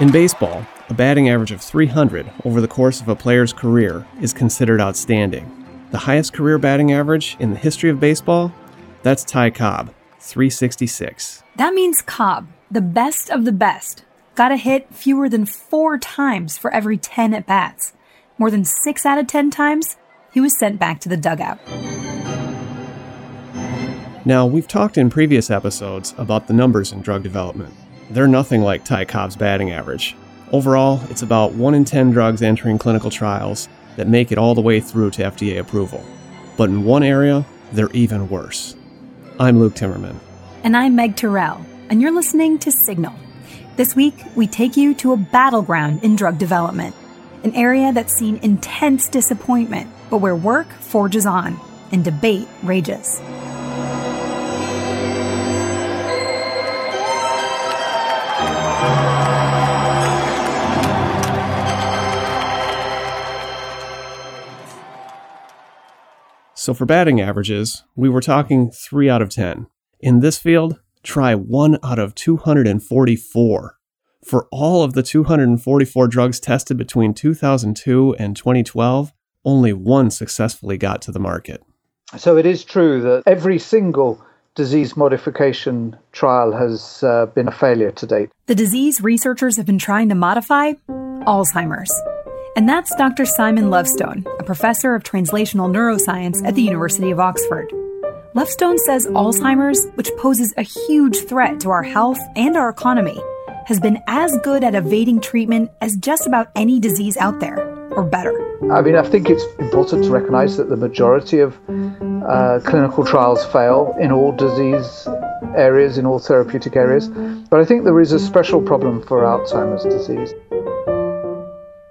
In baseball, a batting average of 300 over the course of a player's career is considered outstanding. The highest career batting average in the history of baseball? That's Ty Cobb, 366. That means Cobb, the best of the best, got a hit fewer than four times for every 10 at bats. More than six out of 10 times, he was sent back to the dugout. Now, we've talked in previous episodes about the numbers in drug development. They're nothing like Ty Cobb's batting average. Overall, it's about 1 in 10 drugs entering clinical trials that make it all the way through to FDA approval. But in one area, they're even worse. I'm Luke Timmerman. And I'm Meg Tirrell, and you're listening to Signal. This week, we take you to a battleground in drug development, an area that's seen intense disappointment, but where work forges on and debate rages. So for batting averages, we were talking 3 out of 10. In this field, try 1 out of 244. For all of the 244 drugs tested between 2002 and 2012, only one successfully got to the market. So it is true that every single disease modification trial has uh, been a failure to date. The disease researchers have been trying to modify Alzheimer's. And that's Dr. Simon Lovestone, a professor of translational neuroscience at the University of Oxford. Lovestone says Alzheimer's, which poses a huge threat to our health and our economy, has been as good at evading treatment as just about any disease out there, or better. I mean, I think it's important to recognize that the majority of uh, clinical trials fail in all disease areas, in all therapeutic areas. But I think there is a special problem for Alzheimer's disease.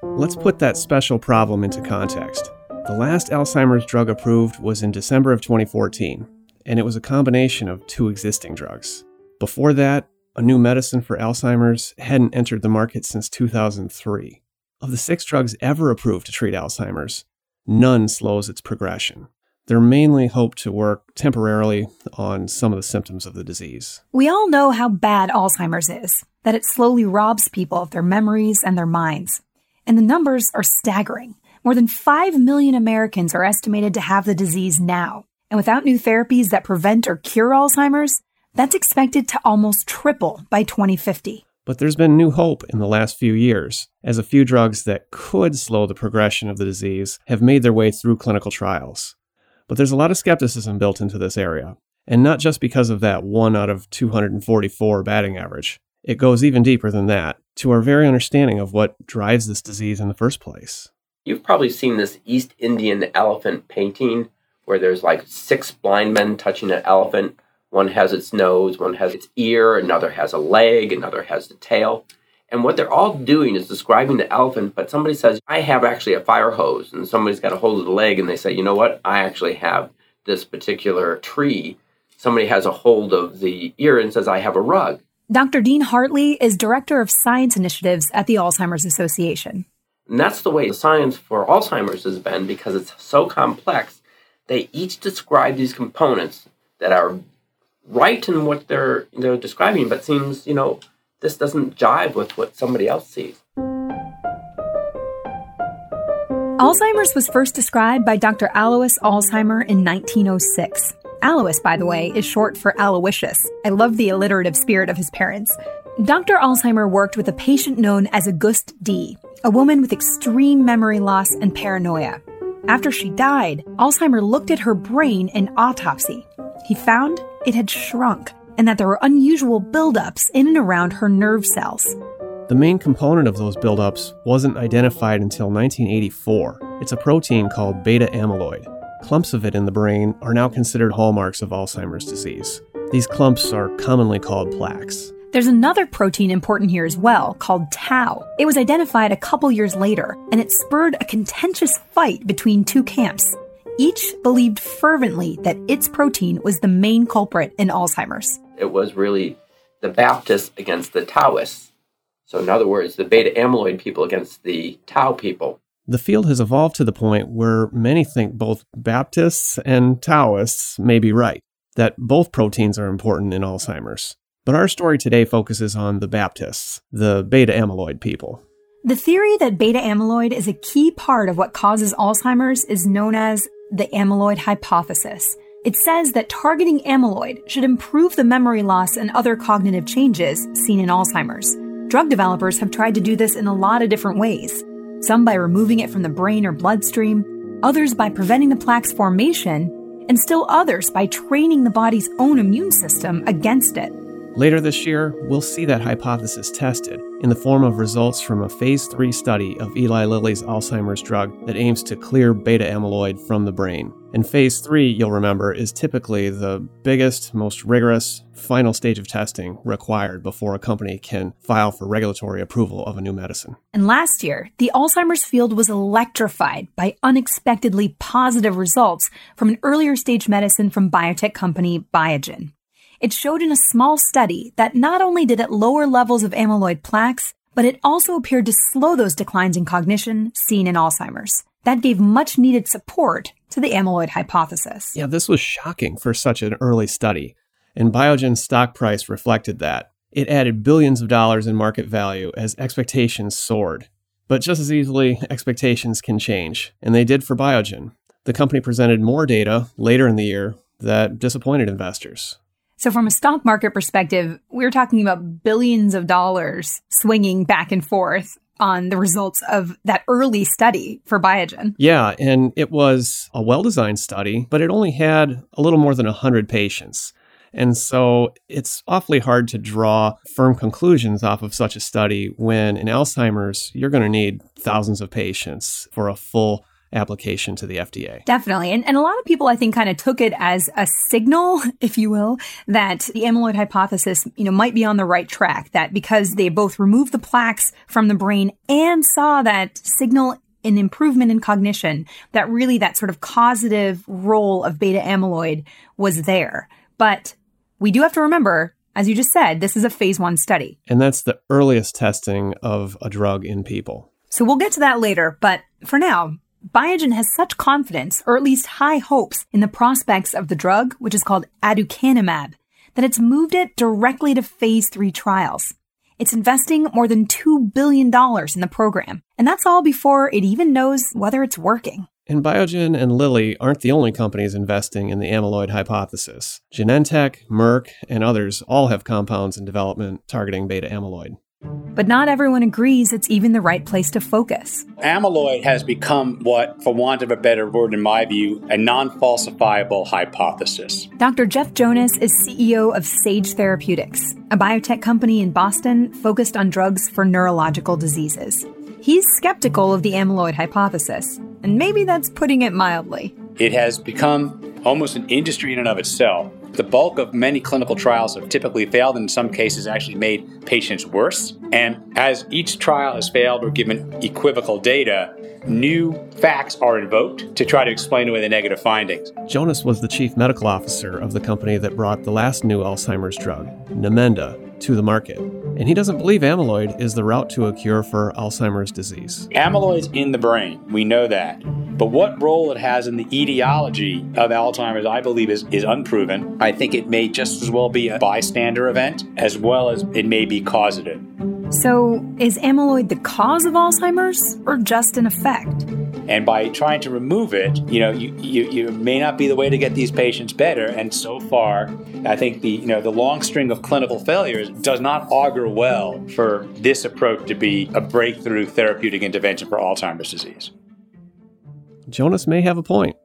Let's put that special problem into context. The last Alzheimer's drug approved was in December of 2014, and it was a combination of two existing drugs. Before that, a new medicine for Alzheimer's hadn't entered the market since 2003. Of the six drugs ever approved to treat Alzheimer's, none slows its progression. They're mainly hoped to work temporarily on some of the symptoms of the disease. We all know how bad Alzheimer's is, that it slowly robs people of their memories and their minds and the numbers are staggering. More than 5 million Americans are estimated to have the disease now. And without new therapies that prevent or cure Alzheimer's, that's expected to almost triple by 2050. But there's been new hope in the last few years, as a few drugs that could slow the progression of the disease have made their way through clinical trials. But there's a lot of skepticism built into this area, and not just because of that 1 out of 244 batting average. It goes even deeper than that to our very understanding of what drives this disease in the first place. You've probably seen this East Indian elephant painting where there's like six blind men touching an elephant. One has its nose, one has its ear, another has a leg, another has the tail. And what they're all doing is describing the elephant, but somebody says, I have actually a fire hose. And somebody's got a hold of the leg and they say, you know what? I actually have this particular tree. Somebody has a hold of the ear and says, I have a rug. Dr. Dean Hartley is Director of Science Initiatives at the Alzheimer's Association. And that's the way the science for Alzheimer's has been because it's so complex. They each describe these components that are right in what they're they're describing, but seems, you know, this doesn't jive with what somebody else sees. Alzheimer's was first described by Dr. Alois Alzheimer in 1906. Alois, by the way, is short for Aloysius. I love the alliterative spirit of his parents. Dr. Alzheimer worked with a patient known as Auguste D., a woman with extreme memory loss and paranoia. After she died, Alzheimer looked at her brain in autopsy. He found it had shrunk and that there were unusual buildups in and around her nerve cells. The main component of those buildups wasn't identified until 1984. It's a protein called beta amyloid. Clumps of it in the brain are now considered hallmarks of Alzheimer's disease. These clumps are commonly called plaques. There's another protein important here as well, called tau. It was identified a couple years later, and it spurred a contentious fight between two camps. Each believed fervently that its protein was the main culprit in Alzheimer's. It was really the Baptists against the Taoists. So, in other words, the beta amyloid people against the tau people. The field has evolved to the point where many think both Baptists and Taoists may be right, that both proteins are important in Alzheimer's. But our story today focuses on the Baptists, the beta amyloid people. The theory that beta amyloid is a key part of what causes Alzheimer's is known as the amyloid hypothesis. It says that targeting amyloid should improve the memory loss and other cognitive changes seen in Alzheimer's. Drug developers have tried to do this in a lot of different ways. Some by removing it from the brain or bloodstream, others by preventing the plaque's formation, and still others by training the body's own immune system against it. Later this year, we'll see that hypothesis tested in the form of results from a phase 3 study of Eli Lilly's Alzheimer's drug that aims to clear beta amyloid from the brain. And phase 3, you'll remember, is typically the biggest, most rigorous, final stage of testing required before a company can file for regulatory approval of a new medicine. And last year, the Alzheimer's field was electrified by unexpectedly positive results from an earlier stage medicine from biotech company Biogen. It showed in a small study that not only did it lower levels of amyloid plaques, but it also appeared to slow those declines in cognition seen in Alzheimer's. That gave much needed support to the amyloid hypothesis. Yeah, this was shocking for such an early study, and Biogen's stock price reflected that. It added billions of dollars in market value as expectations soared. But just as easily, expectations can change, and they did for Biogen. The company presented more data later in the year that disappointed investors. So, from a stock market perspective, we're talking about billions of dollars swinging back and forth on the results of that early study for Biogen. Yeah, and it was a well designed study, but it only had a little more than 100 patients. And so it's awfully hard to draw firm conclusions off of such a study when in Alzheimer's, you're going to need thousands of patients for a full application to the FDA. Definitely. And, and a lot of people, I think, kind of took it as a signal, if you will, that the amyloid hypothesis, you know, might be on the right track. That because they both removed the plaques from the brain and saw that signal an improvement in cognition, that really that sort of causative role of beta amyloid was there. But we do have to remember as you just said, this is a phase one study. And that's the earliest testing of a drug in people. So we'll get to that later. But for now, Biogen has such confidence, or at least high hopes, in the prospects of the drug, which is called aducanumab, that it's moved it directly to phase three trials. It's investing more than $2 billion in the program, and that's all before it even knows whether it's working. And Biogen and Lilly aren't the only companies investing in the amyloid hypothesis. Genentech, Merck, and others all have compounds in development targeting beta amyloid. But not everyone agrees it's even the right place to focus. Amyloid has become what, for want of a better word in my view, a non falsifiable hypothesis. Dr. Jeff Jonas is CEO of Sage Therapeutics, a biotech company in Boston focused on drugs for neurological diseases. He's skeptical of the amyloid hypothesis, and maybe that's putting it mildly. It has become almost an industry in and of itself the bulk of many clinical trials have typically failed, and in some cases, actually made patients worse. And as each trial has failed or given equivocal data, new facts are invoked to try to explain away the negative findings. Jonas was the chief medical officer of the company that brought the last new Alzheimer's drug, Namenda, to the market. And he doesn't believe amyloid is the route to a cure for Alzheimer's disease. Amyloid's in the brain, we know that. But what role it has in the etiology of Alzheimer's, I believe, is, is unproven. I think it may just as well be a bystander event as well as it may be causative. So, is amyloid the cause of Alzheimer's or just an effect? And by trying to remove it, you know, you, you, you, may not be the way to get these patients better. And so far, I think the you know the long string of clinical failures does not augur well for this approach to be a breakthrough therapeutic intervention for Alzheimer's disease. Jonas may have a point.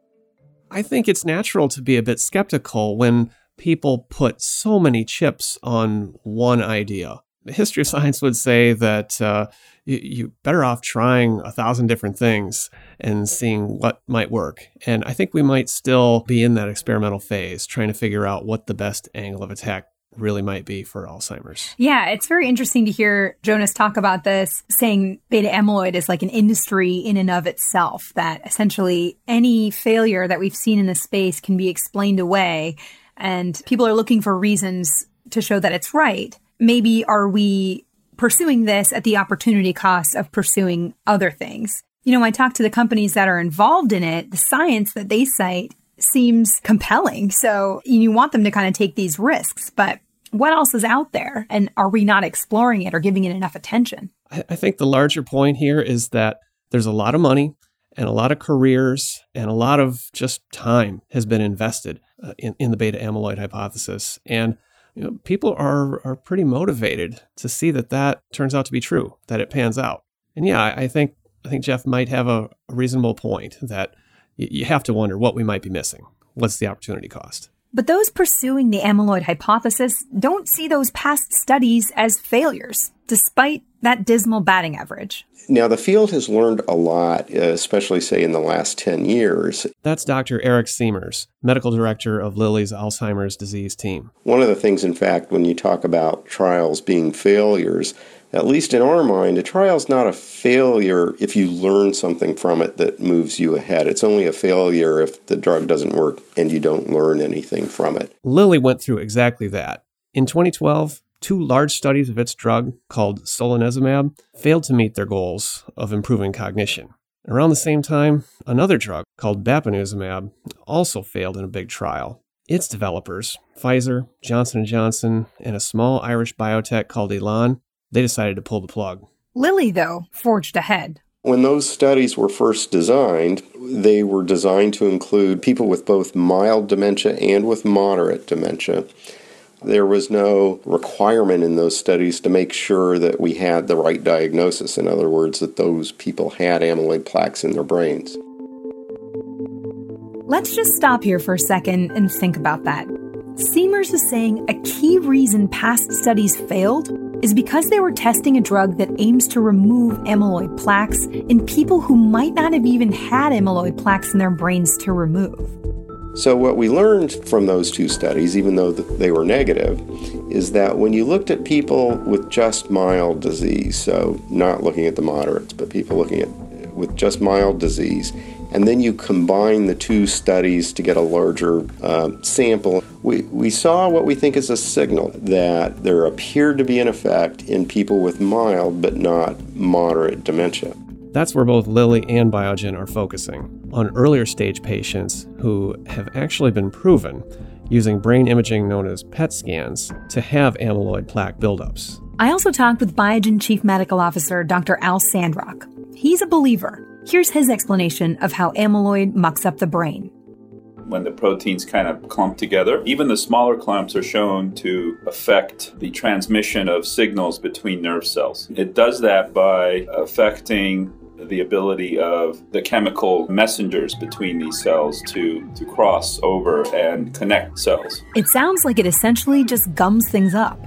I think it's natural to be a bit skeptical when people put so many chips on one idea. The history of science would say that uh, you, are better off trying a thousand different things and seeing what might work. And I think we might still be in that experimental phase, trying to figure out what the best angle of attack really might be for Alzheimer's. Yeah, it's very interesting to hear Jonas talk about this, saying beta amyloid is like an industry in and of itself, that essentially any failure that we've seen in the space can be explained away. And people are looking for reasons to show that it's right. Maybe are we pursuing this at the opportunity cost of pursuing other things? You know, I talk to the companies that are involved in it, the science that they cite seems compelling. So you want them to kind of take these risks, but what else is out there? And are we not exploring it or giving it enough attention? I think the larger point here is that there's a lot of money and a lot of careers and a lot of just time has been invested uh, in, in the beta amyloid hypothesis. And you know, people are, are pretty motivated to see that that turns out to be true, that it pans out. And yeah, I, I think I think Jeff might have a, a reasonable point that y- you have to wonder what we might be missing. What's the opportunity cost? But those pursuing the amyloid hypothesis don't see those past studies as failures, despite that dismal batting average. Now, the field has learned a lot, especially, say, in the last 10 years. That's Dr. Eric Siemers, medical director of Lilly's Alzheimer's disease team. One of the things, in fact, when you talk about trials being failures, at least in our mind, a trial is not a failure if you learn something from it that moves you ahead. It's only a failure if the drug doesn't work and you don't learn anything from it. Lilly went through exactly that. In 2012, two large studies of its drug, called solanezumab, failed to meet their goals of improving cognition. Around the same time, another drug called bapineuzumab also failed in a big trial. Its developers, Pfizer, Johnson & Johnson, and a small Irish biotech called Elan, they decided to pull the plug. Lilly, though, forged ahead. When those studies were first designed, they were designed to include people with both mild dementia and with moderate dementia. There was no requirement in those studies to make sure that we had the right diagnosis. In other words, that those people had amyloid plaques in their brains. Let's just stop here for a second and think about that. Siemers is saying a key reason past studies failed is because they were testing a drug that aims to remove amyloid plaques in people who might not have even had amyloid plaques in their brains to remove. So, what we learned from those two studies, even though they were negative, is that when you looked at people with just mild disease, so not looking at the moderates, but people looking at with just mild disease, and then you combine the two studies to get a larger uh, sample, we, we saw what we think is a signal that there appeared to be an effect in people with mild but not moderate dementia. That's where both Lilly and Biogen are focusing on earlier stage patients who have actually been proven using brain imaging known as PET scans to have amyloid plaque buildups. I also talked with Biogen Chief Medical Officer Dr. Al Sandrock. He's a believer Here's his explanation of how amyloid mucks up the brain. When the proteins kind of clump together, even the smaller clumps are shown to affect the transmission of signals between nerve cells. It does that by affecting the ability of the chemical messengers between these cells to, to cross over and connect cells. It sounds like it essentially just gums things up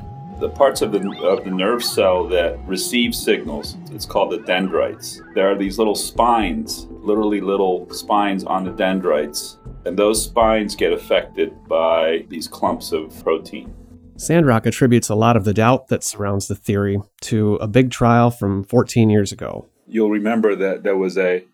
the parts of the, of the nerve cell that receive signals, it's called the dendrites. There are these little spines, literally little spines on the dendrites, and those spines get affected by these clumps of protein. Sandrock attributes a lot of the doubt that surrounds the theory to a big trial from 14 years ago. You'll remember that there was a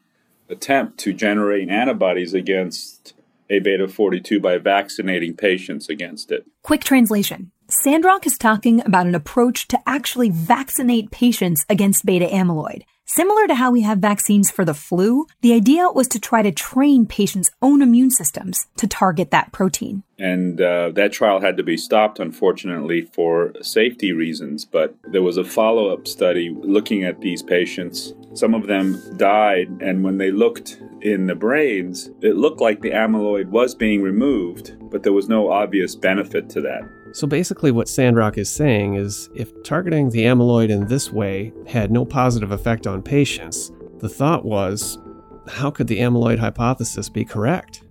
attempt to generate antibodies against A beta 42 by vaccinating patients against it. Quick translation Sandrock is talking about an approach to actually vaccinate patients against beta amyloid. Similar to how we have vaccines for the flu, the idea was to try to train patients' own immune systems to target that protein. And uh, that trial had to be stopped, unfortunately, for safety reasons. But there was a follow up study looking at these patients. Some of them died, and when they looked in the brains, it looked like the amyloid was being removed, but there was no obvious benefit to that. So basically, what Sandrock is saying is if targeting the amyloid in this way had no positive effect on patients, the thought was how could the amyloid hypothesis be correct?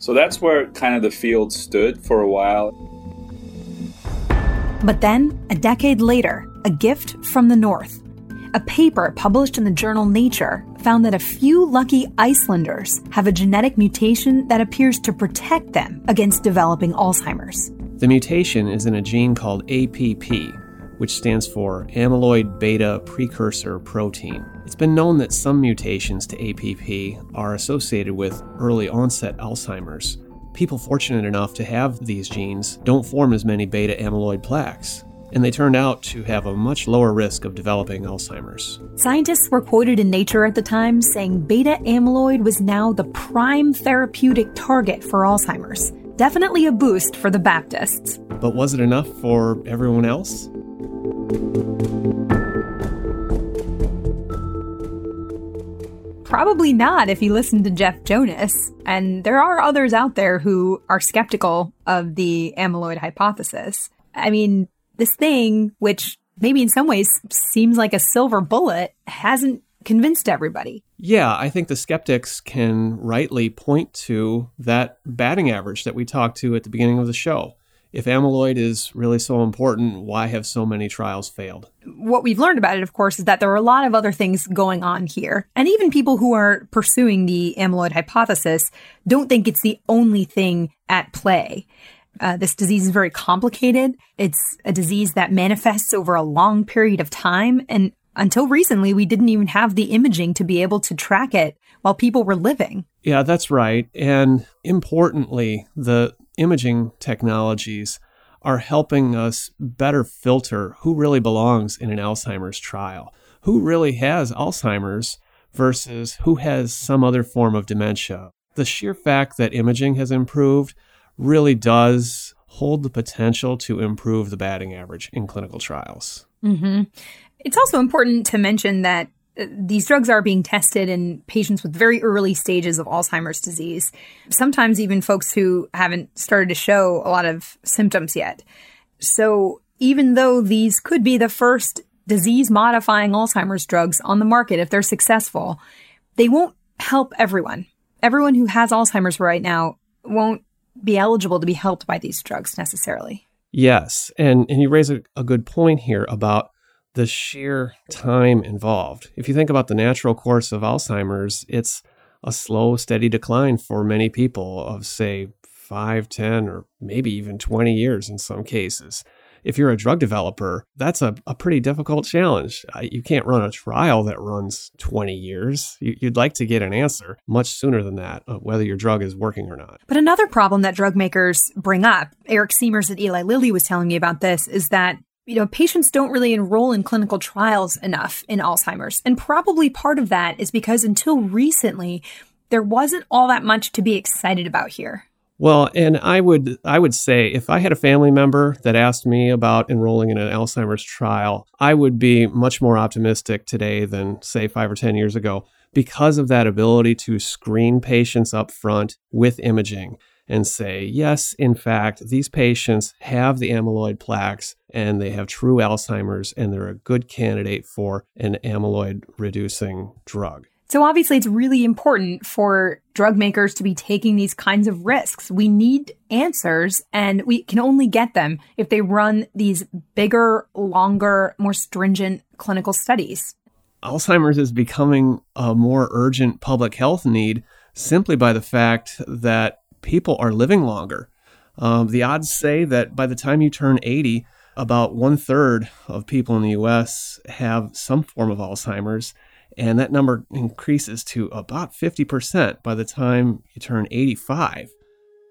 So that's where kind of the field stood for a while. But then, a decade later, a gift from the North. A paper published in the journal Nature found that a few lucky Icelanders have a genetic mutation that appears to protect them against developing Alzheimer's. The mutation is in a gene called APP, which stands for amyloid beta precursor protein. It's been known that some mutations to APP are associated with early onset Alzheimer's. People fortunate enough to have these genes don't form as many beta amyloid plaques. and they turned out to have a much lower risk of developing Alzheimer's. Scientists were quoted in Nature at the time saying beta amyloid was now the prime therapeutic target for Alzheimer's. Definitely a boost for the Baptists. But was it enough for everyone else? Probably not if you listen to Jeff Jonas. And there are others out there who are skeptical of the amyloid hypothesis. I mean, this thing, which maybe in some ways seems like a silver bullet, hasn't convinced everybody. Yeah, I think the skeptics can rightly point to that batting average that we talked to at the beginning of the show. If amyloid is really so important, why have so many trials failed? What we've learned about it, of course, is that there are a lot of other things going on here. And even people who are pursuing the amyloid hypothesis don't think it's the only thing at play. Uh, this disease is very complicated. It's a disease that manifests over a long period of time. And until recently, we didn't even have the imaging to be able to track it while people were living. Yeah, that's right. And importantly, the imaging technologies are helping us better filter who really belongs in an Alzheimer's trial, who really has Alzheimer's versus who has some other form of dementia. The sheer fact that imaging has improved really does hold the potential to improve the batting average in clinical trials. Mm-hmm. It's also important to mention that these drugs are being tested in patients with very early stages of Alzheimer's disease, sometimes even folks who haven't started to show a lot of symptoms yet. So even though these could be the first disease modifying Alzheimer's drugs on the market if they're successful, they won't help everyone. Everyone who has Alzheimer's right now won't be eligible to be helped by these drugs necessarily. Yes. And, and you raise a, a good point here about the sheer time involved. If you think about the natural course of Alzheimer's, it's a slow, steady decline for many people of, say, 5, 10, or maybe even 20 years in some cases. If you're a drug developer, that's a, a pretty difficult challenge. You can't run a trial that runs 20 years. You'd like to get an answer much sooner than that, uh, whether your drug is working or not. But another problem that drug makers bring up, Eric Siemers at Eli Lilly was telling me about this, is that you know, patients don't really enroll in clinical trials enough in Alzheimer's. And probably part of that is because until recently, there wasn't all that much to be excited about here. Well, and I would I would say if I had a family member that asked me about enrolling in an Alzheimer's trial, I would be much more optimistic today than say 5 or 10 years ago because of that ability to screen patients up front with imaging and say, yes, in fact, these patients have the amyloid plaques and they have true Alzheimer's and they're a good candidate for an amyloid reducing drug. So obviously it's really important for drug makers to be taking these kinds of risks. We need answers and we can only get them if they run these bigger, longer, more stringent clinical studies. Alzheimer's is becoming a more urgent public health need simply by the fact that people are living longer. Um, the odds say that by the time you turn 80, about one third of people in the US have some form of Alzheimer's, and that number increases to about 50% by the time you turn 85.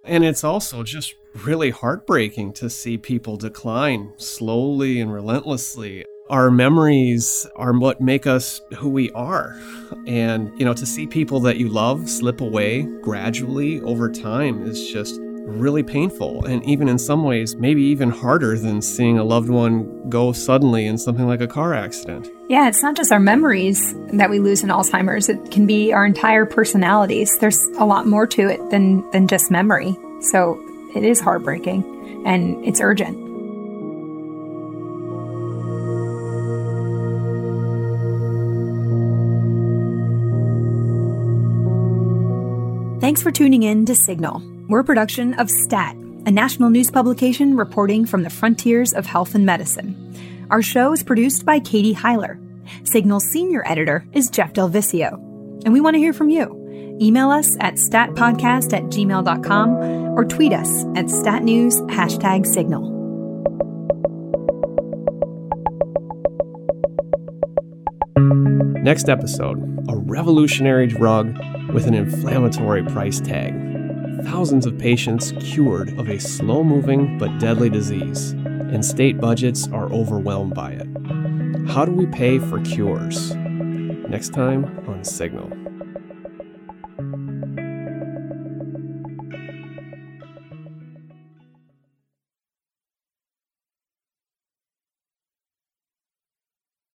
And it's also just really heartbreaking to see people decline slowly and relentlessly. Our memories are what make us who we are. And, you know, to see people that you love slip away gradually over time is just really painful. And even in some ways, maybe even harder than seeing a loved one go suddenly in something like a car accident. Yeah, it's not just our memories that we lose in Alzheimer's, it can be our entire personalities. There's a lot more to it than, than just memory. So it is heartbreaking and it's urgent. Thanks for tuning in to Signal. We're a production of STAT, a national news publication reporting from the frontiers of health and medicine. Our show is produced by Katie Heiler. Signal's senior editor is Jeff DelViscio. And we want to hear from you. Email us at statpodcast at gmail.com or tweet us at statnews hashtag signal. Next episode a revolutionary drug with an inflammatory price tag. Thousands of patients cured of a slow moving but deadly disease. and state budgets are overwhelmed by it. How do we pay for cures? Next time on Signal.